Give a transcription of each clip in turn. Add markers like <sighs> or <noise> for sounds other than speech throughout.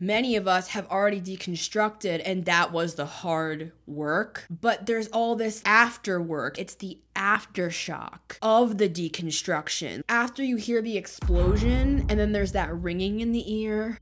Many of us have already deconstructed, and that was the hard work. But there's all this after work. It's the aftershock of the deconstruction. After you hear the explosion, and then there's that ringing in the ear.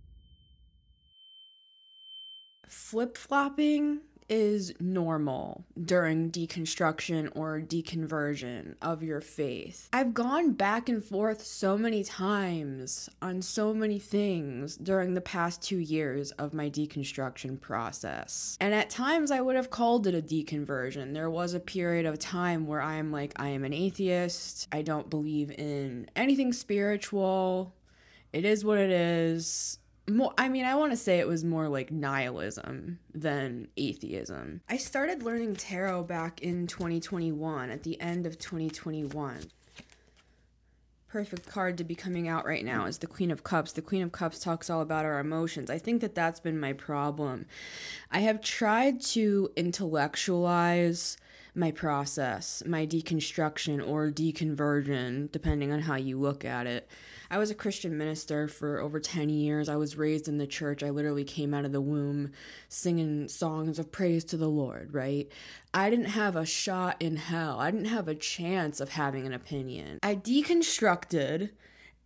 Flip flopping is normal during deconstruction or deconversion of your faith. I've gone back and forth so many times on so many things during the past two years of my deconstruction process. And at times I would have called it a deconversion. There was a period of time where I am like, I am an atheist, I don't believe in anything spiritual. It is what it is more i mean i want to say it was more like nihilism than atheism. I started learning tarot back in 2021 at the end of 2021 perfect card to be coming out right now is the queen of cups. The queen of cups talks all about our emotions. I think that that's been my problem. I have tried to intellectualize my process my deconstruction or deconversion depending on how you look at it I was a Christian minister for over 10 years. I was raised in the church. I literally came out of the womb singing songs of praise to the Lord, right? I didn't have a shot in hell. I didn't have a chance of having an opinion. I deconstructed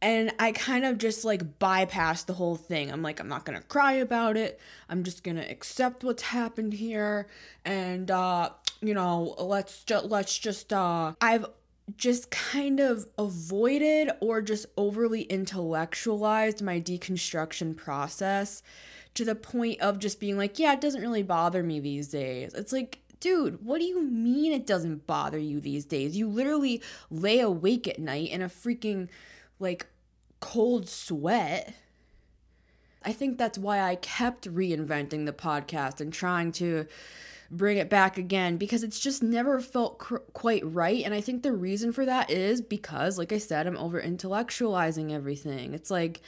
and I kind of just like bypassed the whole thing. I'm like, I'm not gonna cry about it. I'm just gonna accept what's happened here, and uh, you know, let's just let's just uh, I've just kind of avoided or just overly intellectualized my deconstruction process to the point of just being like, yeah, it doesn't really bother me these days. It's like, dude, what do you mean it doesn't bother you these days? You literally lay awake at night in a freaking like cold sweat. I think that's why I kept reinventing the podcast and trying to bring it back again because it's just never felt cr- quite right. And I think the reason for that is because, like I said, I'm over intellectualizing everything. It's like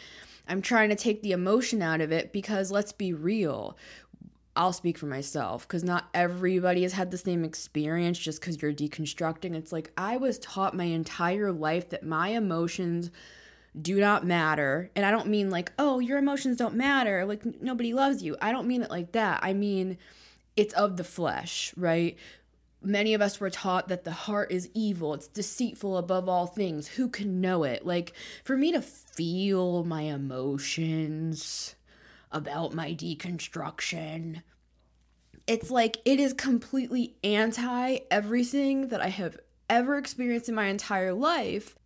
I'm trying to take the emotion out of it because let's be real. I'll speak for myself because not everybody has had the same experience just because you're deconstructing. It's like I was taught my entire life that my emotions do not matter. And I don't mean like, oh, your emotions don't matter. Like nobody loves you. I don't mean it like that. I mean, it's of the flesh, right? Many of us were taught that the heart is evil, it's deceitful above all things. Who can know it? Like, for me to feel my emotions about my deconstruction, it's like it is completely anti everything that I have ever experienced in my entire life.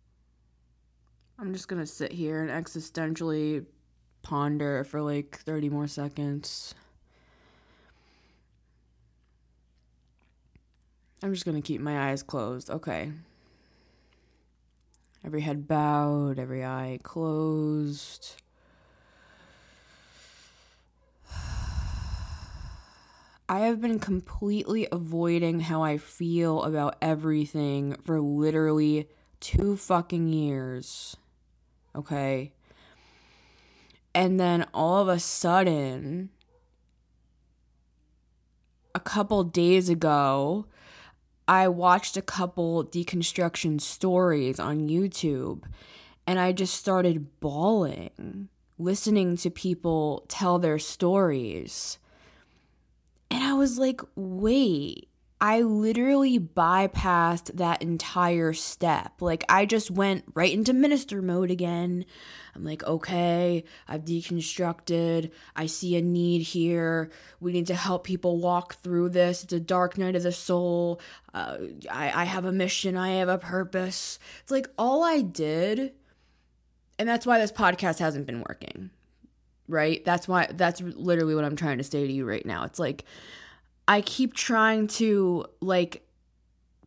I'm just gonna sit here and existentially ponder for like 30 more seconds. I'm just gonna keep my eyes closed. Okay. Every head bowed, every eye closed. <sighs> I have been completely avoiding how I feel about everything for literally two fucking years. Okay. And then all of a sudden, a couple days ago, I watched a couple deconstruction stories on YouTube and I just started bawling listening to people tell their stories. And I was like, wait, I literally bypassed that entire step. Like, I just went right into minister mode again. I'm like, okay, I've deconstructed. I see a need here. We need to help people walk through this. It's a dark night of the soul. Uh, I, I have a mission. I have a purpose. It's like all I did, and that's why this podcast hasn't been working, right? That's why, that's literally what I'm trying to say to you right now. It's like, I keep trying to like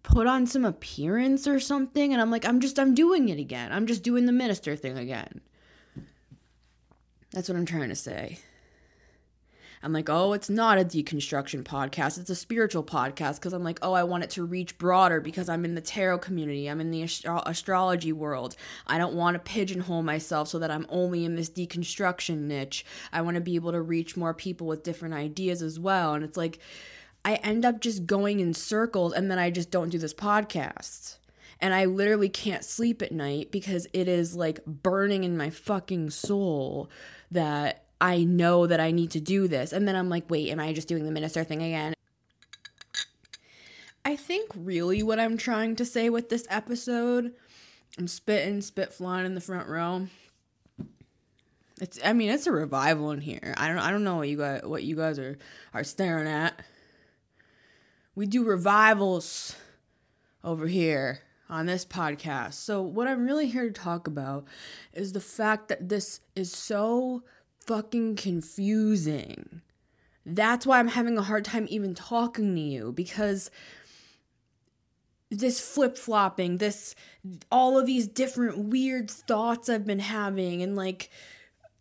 put on some appearance or something and I'm like I'm just I'm doing it again. I'm just doing the minister thing again. That's what I'm trying to say. I'm like, oh, it's not a deconstruction podcast. It's a spiritual podcast because I'm like, oh, I want it to reach broader because I'm in the tarot community. I'm in the astro- astrology world. I don't want to pigeonhole myself so that I'm only in this deconstruction niche. I want to be able to reach more people with different ideas as well. And it's like, I end up just going in circles and then I just don't do this podcast. And I literally can't sleep at night because it is like burning in my fucking soul that I know that I need to do this. And then I'm like, wait, am I just doing the minister thing again? I think really what I'm trying to say with this episode, I'm spitting, spit flying in the front row. It's I mean, it's a revival in here. I don't I don't know what you guys what you guys are are staring at. We do revivals over here on this podcast. So what I'm really here to talk about is the fact that this is so fucking confusing. That's why I'm having a hard time even talking to you because this flip flopping, this all of these different weird thoughts I've been having, and like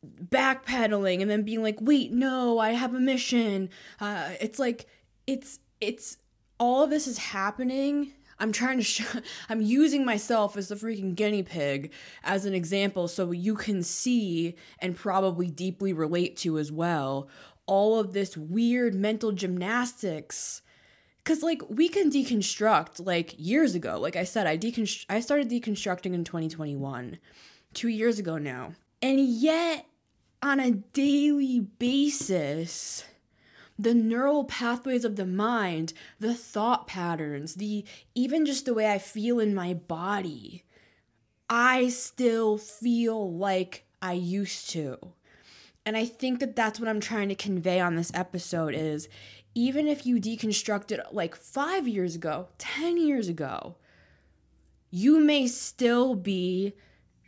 backpedaling, and then being like, wait, no, I have a mission. Uh, it's like it's it's all of this is happening. I'm trying to show, <laughs> I'm using myself as the freaking guinea pig as an example so you can see and probably deeply relate to as well all of this weird mental gymnastics. Because like we can deconstruct like years ago. Like i said i deconstru- i started deconstructing in 2021 two years ago now. And yet on a daily basis the neural pathways of the mind the thought patterns the even just the way i feel in my body i still feel like i used to. And i think that that's what i'm trying to convey on this episode is even if you deconstruct it like five years ago, 10 years ago, you may still be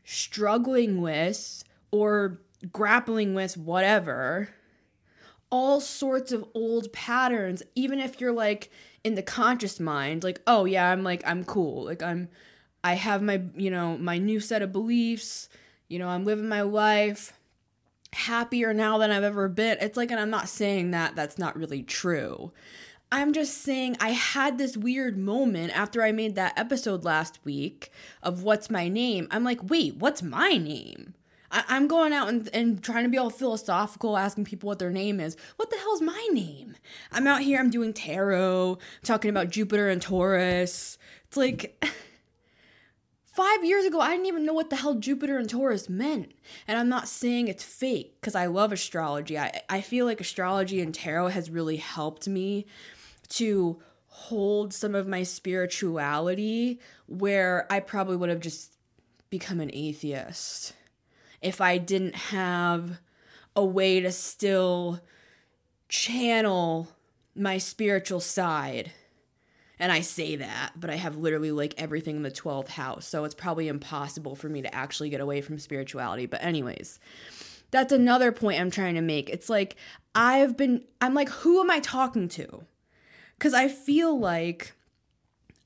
struggling with or grappling with whatever all sorts of old patterns even if you're like in the conscious mind like oh yeah i'm like i'm cool like i'm i have my you know my new set of beliefs you know i'm living my life happier now than I've ever been. It's like, and I'm not saying that that's not really true. I'm just saying I had this weird moment after I made that episode last week of what's my name. I'm like, wait, what's my name? I- am going out and, and trying to be all philosophical, asking people what their name is. What the hell's my name? I'm out here, I'm doing tarot, talking about Jupiter and Taurus. It's like. <laughs> Five years ago, I didn't even know what the hell Jupiter and Taurus meant. And I'm not saying it's fake because I love astrology. I, I feel like astrology and tarot has really helped me to hold some of my spirituality where I probably would have just become an atheist if I didn't have a way to still channel my spiritual side and I say that, but I have literally like everything in the 12th house. So it's probably impossible for me to actually get away from spirituality. But, anyways, that's another point I'm trying to make. It's like I've been, I'm like, who am I talking to? Because I feel like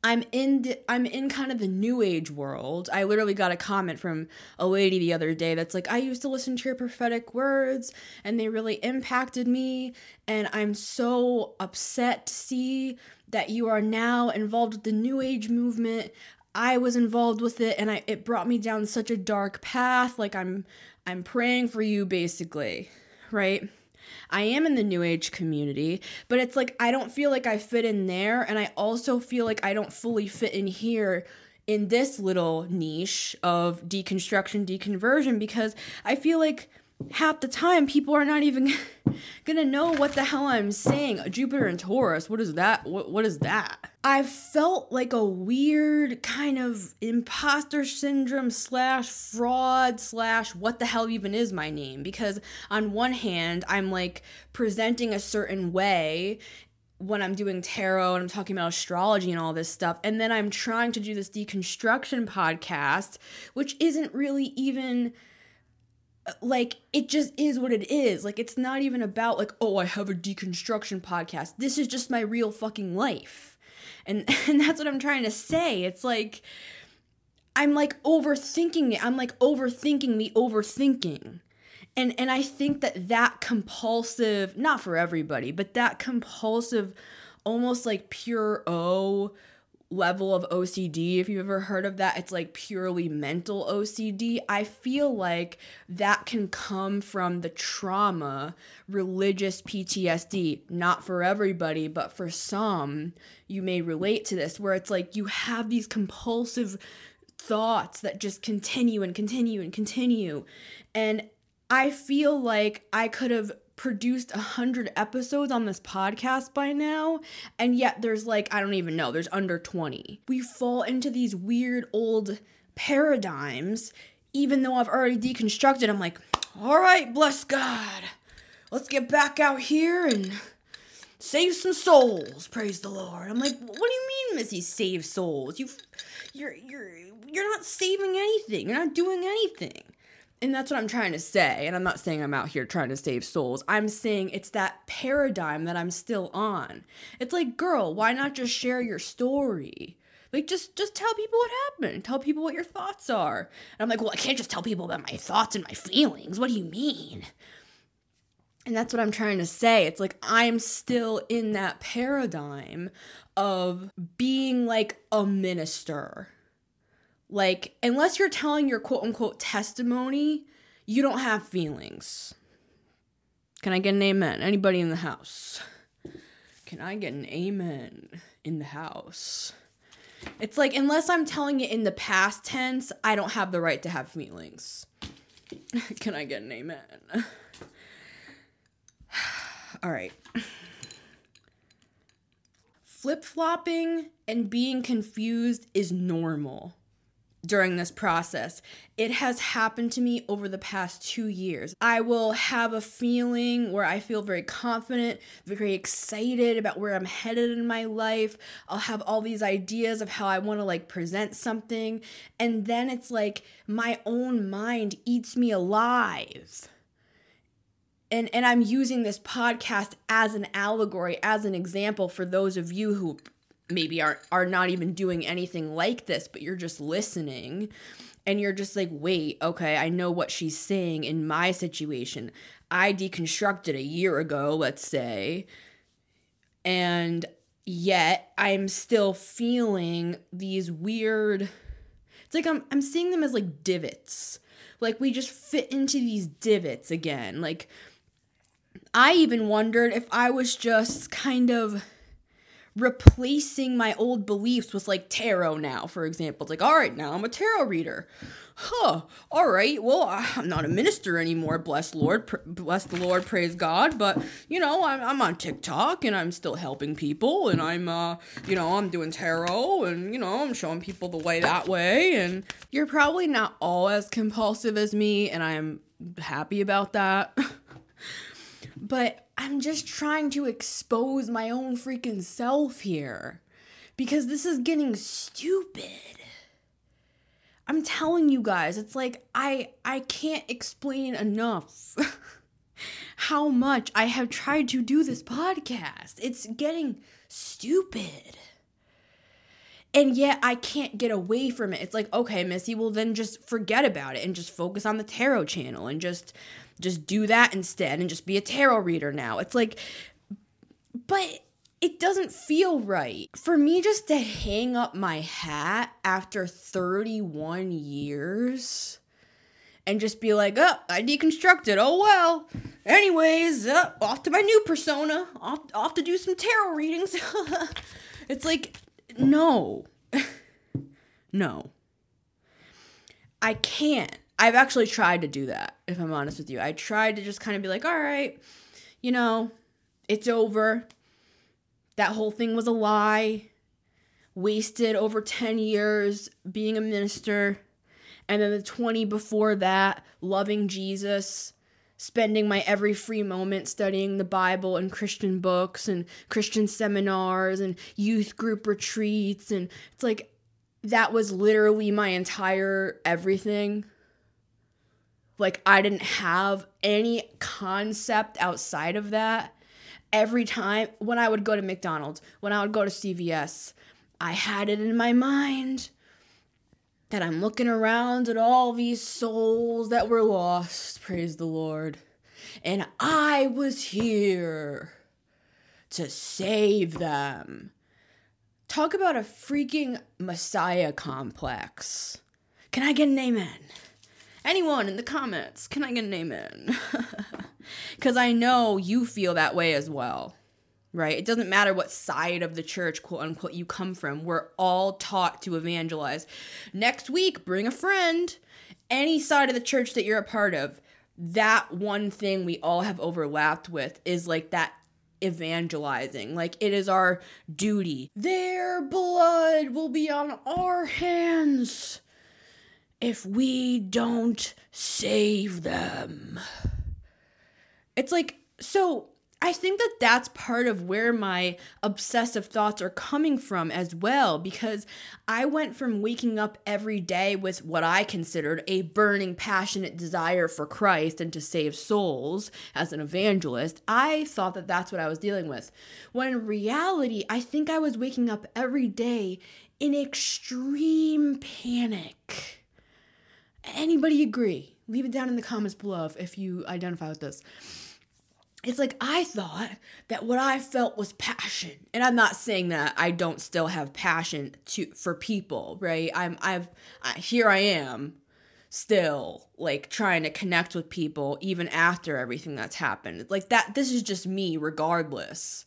I'm in the, I'm in kind of the new age world. I literally got a comment from a lady the other day that's like, "I used to listen to your prophetic words and they really impacted me and I'm so upset to see that you are now involved with the new age movement. I was involved with it and I it brought me down such a dark path. Like I'm I'm praying for you basically, right? I am in the new age community, but it's like I don't feel like I fit in there and I also feel like I don't fully fit in here in this little niche of deconstruction deconversion because I feel like half the time people are not even <laughs> gonna know what the hell I'm saying. Jupiter and Taurus, what is that? What, what is that? I felt like a weird kind of imposter syndrome slash fraud slash what the hell even is my name because on one hand I'm like presenting a certain way when I'm doing tarot and I'm talking about astrology and all this stuff. And then I'm trying to do this deconstruction podcast, which isn't really even like it just is what it is. Like it's not even about like, oh, I have a deconstruction podcast. This is just my real fucking life. And <laughs> and that's what I'm trying to say. It's like I'm like overthinking it. I'm like overthinking the overthinking. And and I think that that compulsive, not for everybody, but that compulsive almost like pure O level of OCD, if you've ever heard of that, it's like purely mental OCD. I feel like that can come from the trauma, religious PTSD. Not for everybody, but for some, you may relate to this, where it's like you have these compulsive thoughts that just continue and continue and continue. And I feel like I could have produced a hundred episodes on this podcast by now, and yet there's like, I don't even know, there's under 20. We fall into these weird old paradigms, even though I've already deconstructed. I'm like, all right, bless God. Let's get back out here and save some souls. Praise the Lord. I'm like, what do you mean, Missy? Save souls? You, you're, you're, you're not saving anything. You're not doing anything. And that's what I'm trying to say. And I'm not saying I'm out here trying to save souls. I'm saying it's that paradigm that I'm still on. It's like, girl, why not just share your story? Like just just tell people what happened. Tell people what your thoughts are. And I'm like, well, I can't just tell people about my thoughts and my feelings. What do you mean? And that's what I'm trying to say. It's like I'm still in that paradigm of being like a minister. Like, unless you're telling your quote unquote testimony, you don't have feelings. Can I get an amen? Anybody in the house? Can I get an amen in the house? It's like, unless I'm telling it in the past tense, I don't have the right to have feelings. <laughs> Can I get an amen? <sighs> All right. Flip flopping and being confused is normal during this process. It has happened to me over the past two years. I will have a feeling where I feel very confident, very excited about where I'm headed in my life. I'll have all these ideas of how I want to like present something. And then it's like my own mind eats me alive and and I'm using this podcast as an allegory, as an example for those of you who maybe are are not even doing anything like this, but you're just listening and you're just like, "Wait, okay, I know what she's saying in my situation. I deconstructed a year ago, let's say, and yet I'm still feeling these weird it's like I'm I'm seeing them as like divots. Like we just fit into these divots again. Like I even wondered if I was just kind of replacing my old beliefs with like tarot now, for example. It's like, all right, now I'm a tarot reader. Huh. All right. Well, I'm not a minister anymore. Bless Lord. Pr- bless the Lord. Praise God. But you know, I'm, I'm on TikTok and I'm still helping people, and I'm uh, you know, I'm doing tarot, and you know, I'm showing people the way that way. And you're probably not all as compulsive as me, and I'm happy about that. <laughs> but I'm just trying to expose my own freaking self here because this is getting stupid. I'm telling you guys, it's like I I can't explain enough <laughs> how much I have tried to do this podcast. It's getting stupid. And yet I can't get away from it. It's like, okay, Missy, well then just forget about it and just focus on the tarot channel and just just do that instead and just be a tarot reader now. It's like, but it doesn't feel right. For me just to hang up my hat after 31 years and just be like, oh, I deconstructed. Oh, well. Anyways, uh, off to my new persona. Off, off to do some tarot readings. <laughs> it's like, no. <laughs> no. I can't. I've actually tried to do that, if I'm honest with you. I tried to just kind of be like, all right, you know, it's over. That whole thing was a lie. Wasted over 10 years being a minister. And then the 20 before that, loving Jesus, spending my every free moment studying the Bible and Christian books and Christian seminars and youth group retreats. And it's like, that was literally my entire everything like I didn't have any concept outside of that. Every time when I would go to McDonald's, when I would go to CVS, I had it in my mind that I'm looking around at all these souls that were lost, praise the Lord. And I was here to save them. Talk about a freaking Messiah complex. Can I get an amen? Anyone in the comments, can I get a name in? <laughs> Because I know you feel that way as well, right? It doesn't matter what side of the church, quote unquote, you come from. We're all taught to evangelize. Next week, bring a friend. Any side of the church that you're a part of, that one thing we all have overlapped with is like that evangelizing. Like it is our duty. Their blood will be on our hands if we don't save them. It's like, so I think that that's part of where my obsessive thoughts are coming from as well, because I went from waking up every day with what I considered a burning, passionate desire for Christ and to save souls as an evangelist. I thought that that's what I was dealing with. When in reality, I think I was waking up every day in extreme panic. Anybody agree? Leave it down in the comments below if you identify with this it's like I thought that what I felt was passion. And I'm not saying that I don't still have passion to for people, right? I'm I've I, here I am still like trying to connect with people even after everything that's happened. Like that this is just me regardless.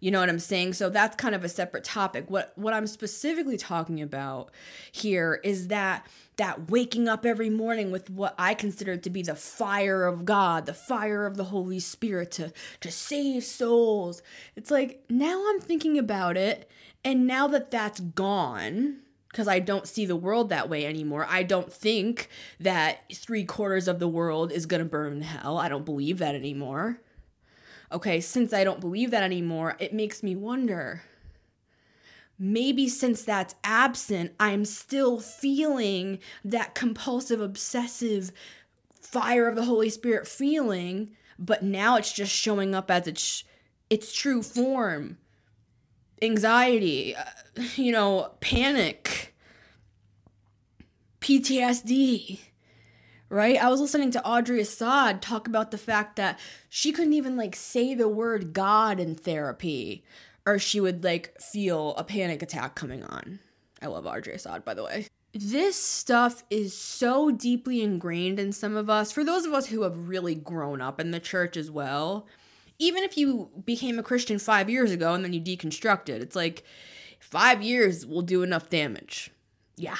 You know what I'm saying? So that's kind of a separate topic. What what I'm specifically talking about here is that that waking up every morning with what I consider to be the fire of God, the fire of the Holy Spirit to to save souls. It's like now I'm thinking about it and now that that's gone, because I don't see the world that way anymore. I don't think that three quarters of the world is going to burn in hell. I don't believe that anymore. Okay, since I don't believe that anymore, it makes me wonder maybe since that's absent, I'm still feeling that compulsive, obsessive fire of the Holy Spirit feeling, but now it's just showing up as its its true form. Anxiety, uh, you know, panic, PTSD. Right? I was listening to Audrey Assad talk about the fact that she couldn't even like say the word God in therapy or she would like feel a panic attack coming on. I love Audrey Assad, by the way. This stuff is so deeply ingrained in some of us. For those of us who have really grown up in the church as well, even if you became a Christian five years ago and then you deconstructed, it's like five years will do enough damage. Yeah,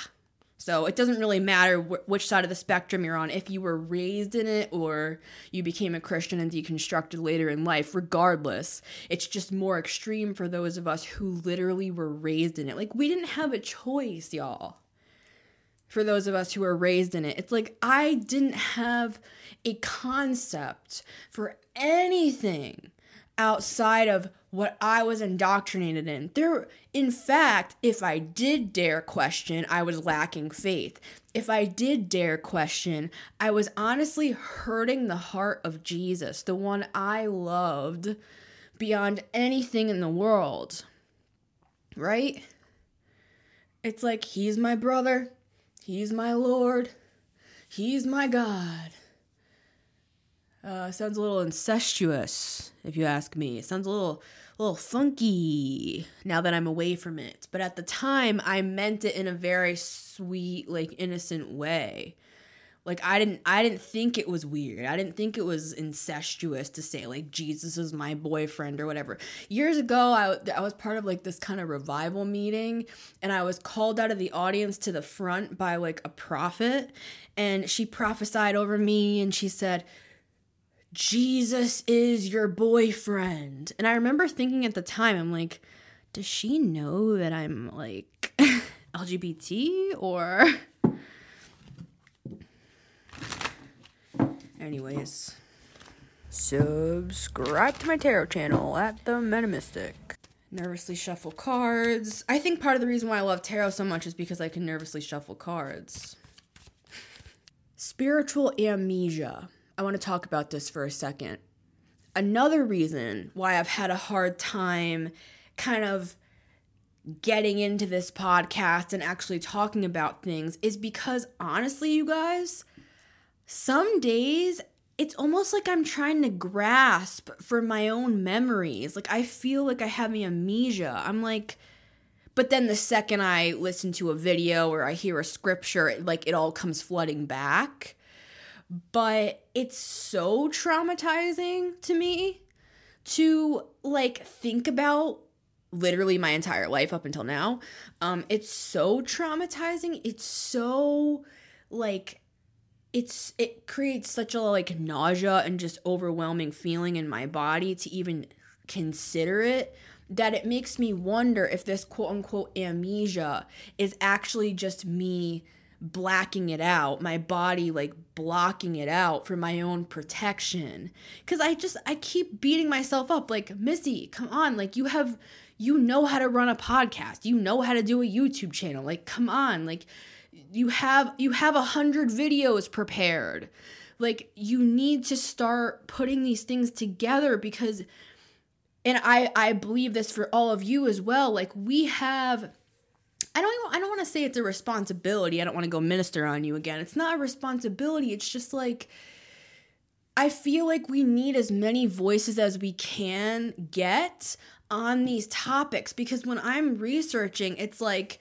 so it doesn't really matter wh- which side of the spectrum you're on, if you were raised in it or you became a Christian and deconstructed later in life, regardless. It's just more extreme for those of us who literally were raised in it. Like, we didn't have a choice, y'all. For those of us who were raised in it, it's like I didn't have a concept for anything outside of what I was indoctrinated in. There in fact, if I did dare question, I was lacking faith. If I did dare question, I was honestly hurting the heart of Jesus, the one I loved beyond anything in the world. Right? It's like he's my brother, he's my Lord, he's my God. Uh, sounds a little incestuous, if you ask me. It sounds a little, little funky now that I'm away from it. But at the time, I meant it in a very sweet, like innocent way. Like I didn't, I didn't think it was weird. I didn't think it was incestuous to say like Jesus is my boyfriend or whatever. Years ago, I, I was part of like this kind of revival meeting, and I was called out of the audience to the front by like a prophet, and she prophesied over me, and she said Jesus is your boyfriend. And I remember thinking at the time, I'm like, does she know that I'm like <laughs> LGBT or. Anyways, subscribe to my tarot channel at the Metamystic. Nervously shuffle cards. I think part of the reason why I love tarot so much is because I can nervously shuffle cards. Spiritual amnesia. I want to talk about this for a second. Another reason why I've had a hard time kind of getting into this podcast and actually talking about things is because honestly, you guys, some days it's almost like I'm trying to grasp for my own memories. Like I feel like I have amnesia. I'm like, but then the second I listen to a video or I hear a scripture, like it all comes flooding back but it's so traumatizing to me to like think about literally my entire life up until now. Um it's so traumatizing. It's so like it's it creates such a like nausea and just overwhelming feeling in my body to even consider it that it makes me wonder if this quote unquote amnesia is actually just me blacking it out, my body like blocking it out for my own protection. Cuz I just I keep beating myself up like, "Missy, come on, like you have you know how to run a podcast. You know how to do a YouTube channel. Like come on, like you have you have a hundred videos prepared like you need to start putting these things together because and i i believe this for all of you as well like we have I don't even, I don't want to say it's a responsibility. I don't want to go minister on you again. It's not a responsibility. It's just like I feel like we need as many voices as we can get on these topics because when I'm researching, it's like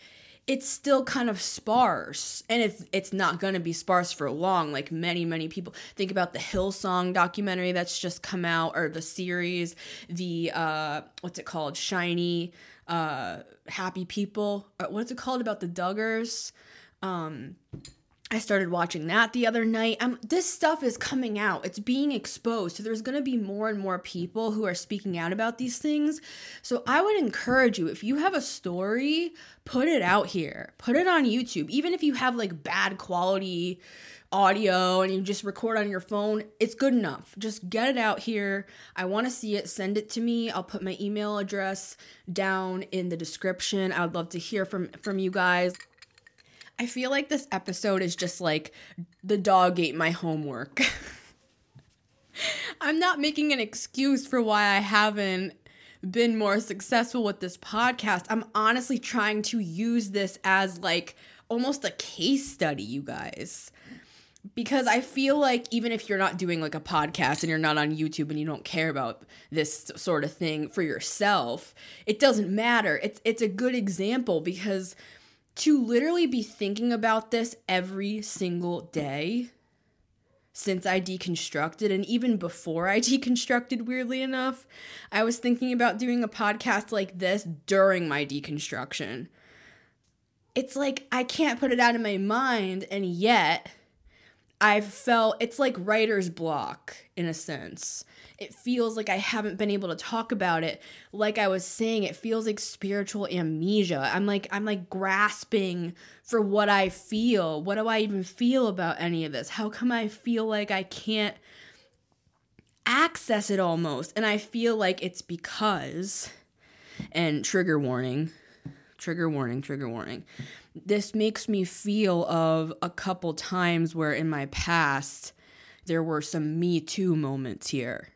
it's still kind of sparse and it's it's not going to be sparse for long like many many people think about the hillsong documentary that's just come out or the series the uh what's it called shiny uh happy people uh, what's it called about the duggars um I started watching that the other night. Um, this stuff is coming out. It's being exposed. So there's going to be more and more people who are speaking out about these things. So I would encourage you if you have a story, put it out here. Put it on YouTube. Even if you have like bad quality audio and you just record on your phone, it's good enough. Just get it out here. I want to see it. Send it to me. I'll put my email address down in the description. I would love to hear from from you guys. I feel like this episode is just like the dog ate my homework. <laughs> I'm not making an excuse for why I haven't been more successful with this podcast. I'm honestly trying to use this as like almost a case study, you guys. Because I feel like even if you're not doing like a podcast and you're not on YouTube and you don't care about this sort of thing for yourself, it doesn't matter. It's it's a good example because to literally be thinking about this every single day since I deconstructed, and even before I <laughs> deconstructed, weirdly enough, I was thinking about doing a podcast like this during my deconstruction. It's like I can't put it out of my mind, and yet I've felt it's like writer's block in a sense it feels like I haven't been able to talk about it. Like I was saying, it feels like spiritual amnesia. I'm like I'm like grasping for what I feel. What do I even feel about any of this? How come I feel like I can't access it almost? And I feel like it's because and trigger warning, trigger warning, trigger warning. This makes me feel of a couple times where in my past there were some me too moments here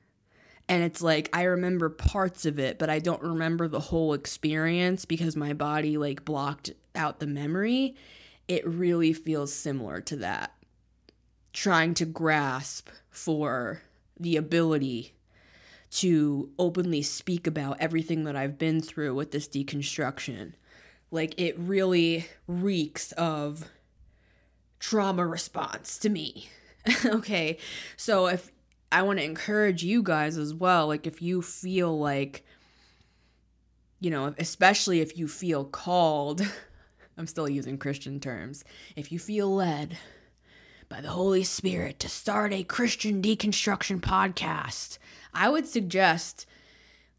and it's like I remember parts of it, but I don't remember the whole experience because my body like blocked out the memory. It really feels similar to that. Trying to grasp for the ability to openly speak about everything that I've been through with this deconstruction. Like it really reeks of trauma response to me. <laughs> okay. So if I want to encourage you guys as well. Like, if you feel like, you know, especially if you feel called, <laughs> I'm still using Christian terms, if you feel led by the Holy Spirit to start a Christian deconstruction podcast, I would suggest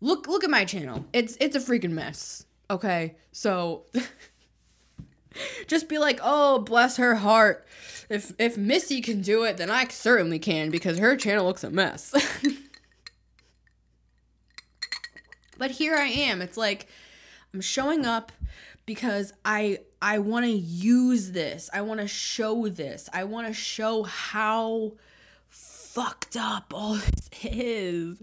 look look at my channel. It's it's a freaking mess. Okay? So <laughs> just be like, "Oh, bless her heart. If if Missy can do it, then I certainly can because her channel looks a mess." <laughs> but here I am. It's like I'm showing up because I I want to use this. I want to show this. I want to show how fucked up all <laughs> this is.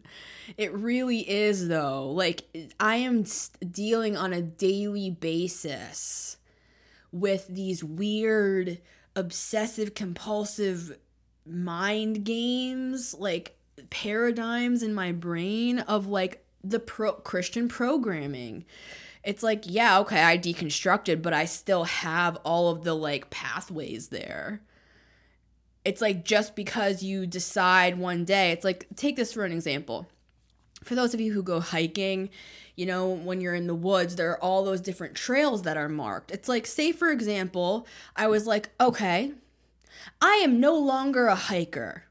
It really is though. Like I am dealing on a daily basis with these weird obsessive compulsive mind games like paradigms in my brain of like the pro Christian programming. It's like, yeah, okay, I deconstructed, but I still have all of the like pathways there. It's like just because you decide one day, it's like take this for an example. For those of you who go hiking you know, when you're in the woods, there are all those different trails that are marked. It's like, say, for example, I was like, okay, I am no longer a hiker.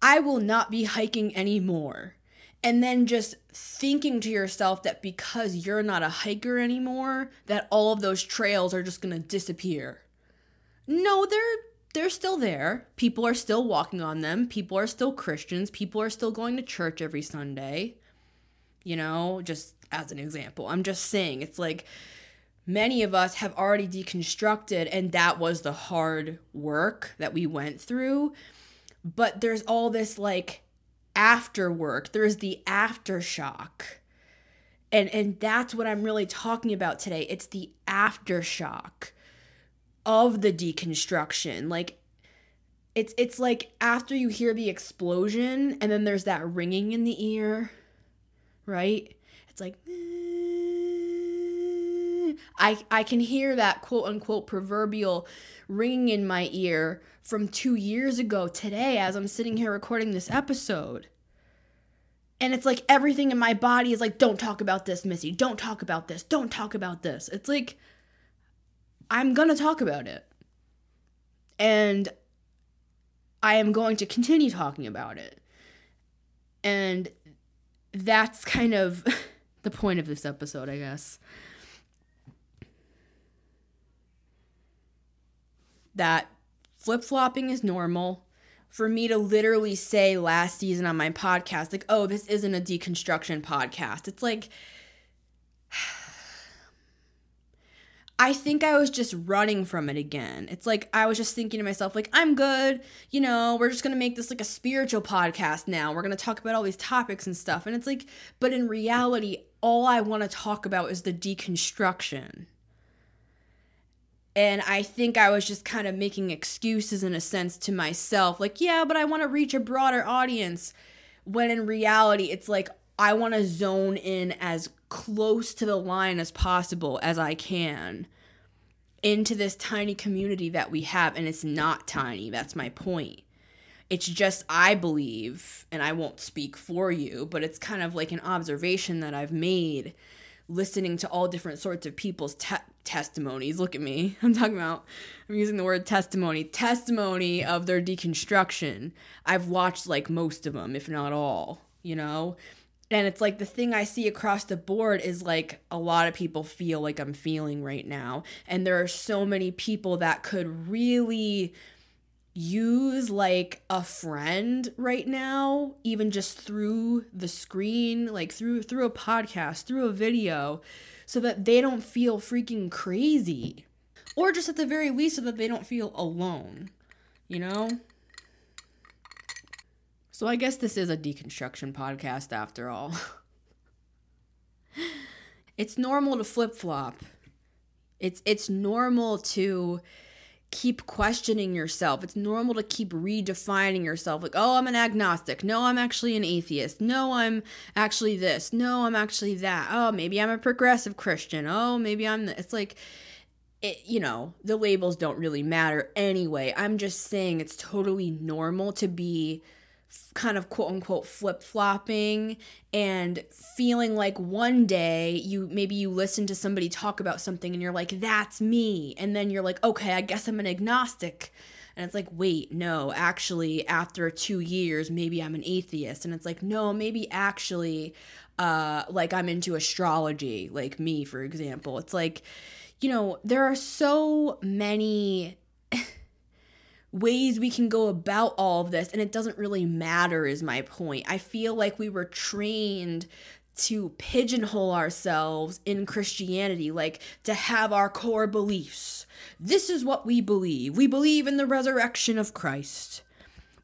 I will not be hiking anymore. And then just thinking to yourself that because you're not a hiker anymore, that all of those trails are just to disappear. No, they're they're still there. People are still walking on them. People are still Christians. People are still going to church every Sunday. You know, just as an example. I'm just saying it's like many of us have already deconstructed and that was the hard work that we went through. But there's all this like after work. There's the aftershock. And and that's what I'm really talking about today. It's the aftershock of the deconstruction. Like it's it's like after you hear the explosion and then there's that ringing in the ear, right? It's like I I can hear that quote unquote proverbial ringing in my ear from 2 years ago today as I'm sitting here recording this episode. And it's like everything in my body is like don't talk about this, Missy. Don't talk about this. Don't talk about this. It's like I'm going to talk about it. And I am going to continue talking about it. And that's kind of <laughs> the point of this episode, I guess. That flip flopping is normal. For me to literally say last season on my podcast, like, oh, this isn't a deconstruction podcast, it's like, <sighs> I think I was just running from it again. It's like I was just thinking to myself, like, I'm good. You know, we're just to make this like a spiritual podcast now. We're to talk about all these topics and stuff. And it's like, but in reality, all I want to talk about is the deconstruction. And I think I was just kind of making excuses in a sense to myself, like, yeah, but I want to reach a broader audience. When in reality, it's like, I want to zone in as close to the line as possible as I can into this tiny community that we have. And it's not tiny, that's my point. It's just, I believe, and I won't speak for you, but it's kind of like an observation that I've made listening to all different sorts of people's te- testimonies. Look at me. <laughs> I'm talking about, I'm using the word testimony, testimony of their deconstruction. I've watched like most of them, if not all, you know? And it's like the thing I see across the board is like a lot of people feel like I'm feeling right now. And there are so many people that could really use like a friend right now even just through the screen like through through a podcast through a video so that they don't feel freaking crazy or just at the very least so that they don't feel alone you know so I guess this is a deconstruction podcast after all. <laughs> it's normal to flip-flop. It's it's normal to keep questioning yourself. It's normal to keep redefining yourself. Like, oh, I'm an agnostic. No, I'm actually an atheist. No, I'm actually this. No, I'm actually that. Oh, maybe I'm a progressive Christian. Oh, maybe I'm. It's like, it, you know, the labels don't really matter anyway. I'm just saying it's totally normal to be kind of quote unquote flip flopping and feeling like one day you maybe you listen to somebody talk about something and you're like, that's me. And then you're like, okay, I guess I'm an agnostic. And it's like, wait, no, actually, after two years, maybe I'm an atheist. And it's like, no, maybe actually, uh, like I'm into astrology, like me, for example. It's like, you know, there are so many <laughs> ways we can go about all of this and it doesn't really matter is my point. I feel like we were trained to pigeonhole ourselves in Christianity, like to have our core beliefs. This is what we believe. We believe in the resurrection of Christ.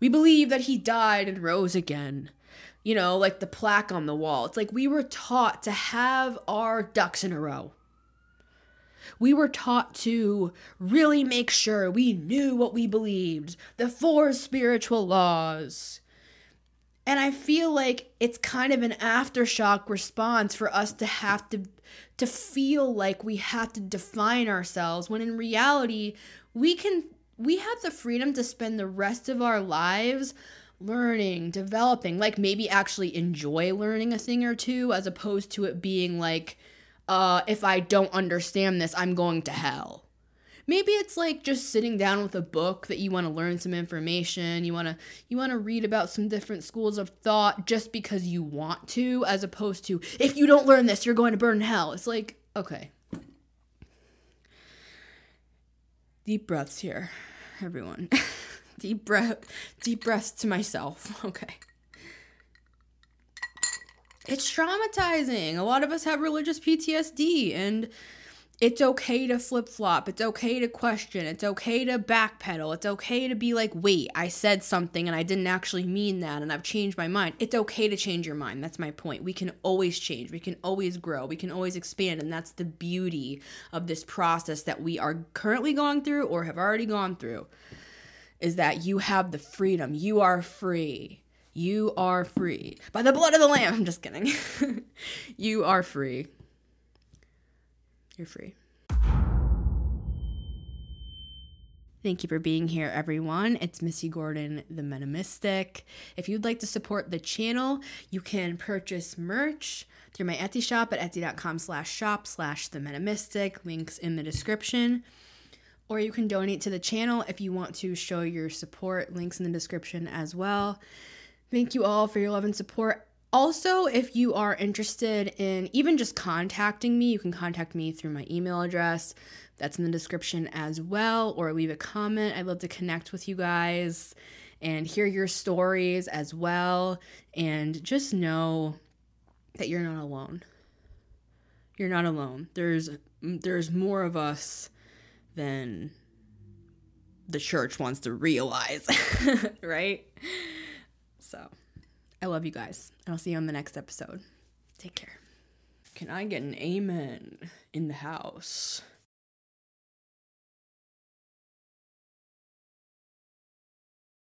We believe that he died and rose again. You know, like the plaque on the wall. It's like we were taught to have our ducks in a row we were taught to really make sure we knew what we believed, the four spiritual laws. And I feel like it's kind of an aftershock response for us to have to to feel like we have to define ourselves when in reality we can we have the freedom to spend the rest of our lives learning, developing, like maybe actually enjoy learning a thing or two as opposed to it being like uh, if I don't understand this, I'm going to hell. maybe it's like just sitting down with a book that you want to learn some information you want to you want to read about some different schools of thought just because you want to as opposed to if you don't learn this you're going to burn in hell. It's like okay. Deep breaths here everyone. <laughs> Deep breath deep breaths to myself. <laughs> Okay it's traumatizing a lot of us have religious ptsd and it's okay to flip flop. It's okay to question. It's okay to backpedal. It's okay to be like, wait, I said something and I didn't actually mean that and I've changed my mind. It's okay to change your mind. That's my point. We can always change. We can always grow. We can always expand. And that's the beauty of this process that we are currently going through or have already gone through is that you have the freedom. You are free. You are free. By the blood of the Lamb. <laughs> I'm just kidding. <laughs> you are free. You're free. Thank you for being here, everyone. It's Missy Gordon, the Metamystic. If you'd like to support the channel, you can purchase merch through my Etsy shop at etsy.com slash shop slash the Metamystic. Links in the description. Or you can donate to the channel if you want to show your support. Links in the description as well. Thank you all for your love and support. Also, if you are interested in even just contacting me, you can contact me through my email address. That's in the description as well, or leave a comment. I'd love to connect with you guys and hear your stories as well. And just know that you're not alone. You're not alone. There's there's more of us than the church wants to realize, <laughs> right? So I love you guys. And I'll see you on the next episode. Take care. Can I get an amen in the house?